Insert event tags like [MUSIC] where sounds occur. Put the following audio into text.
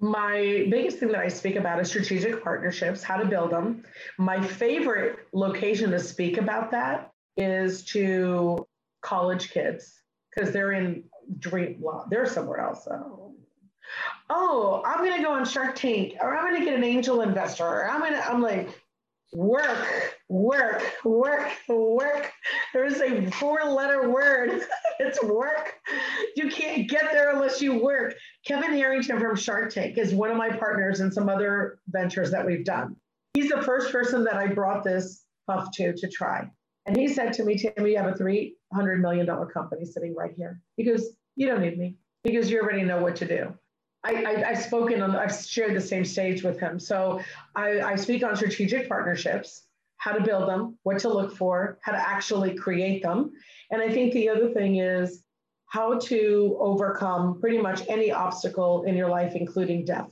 My biggest thing that I speak about is strategic partnerships, how to build them. My favorite location to speak about that is to college kids because they're in dream, well, they're somewhere else. So. Oh, I'm going to go on Shark Tank or I'm going to get an angel investor. Or I'm to, I'm like, work, work, work, work. There's a four letter word. [LAUGHS] it's work. You can't get there unless you work. Kevin Harrington from Shark Tank is one of my partners in some other ventures that we've done. He's the first person that I brought this puff to to try. And he said to me, Tammy, you have a $300 million company sitting right here. He goes, You don't need me because you already know what to do. I, have spoken on, I've shared the same stage with him. So I, I speak on strategic partnerships, how to build them, what to look for, how to actually create them. And I think the other thing is how to overcome pretty much any obstacle in your life, including death.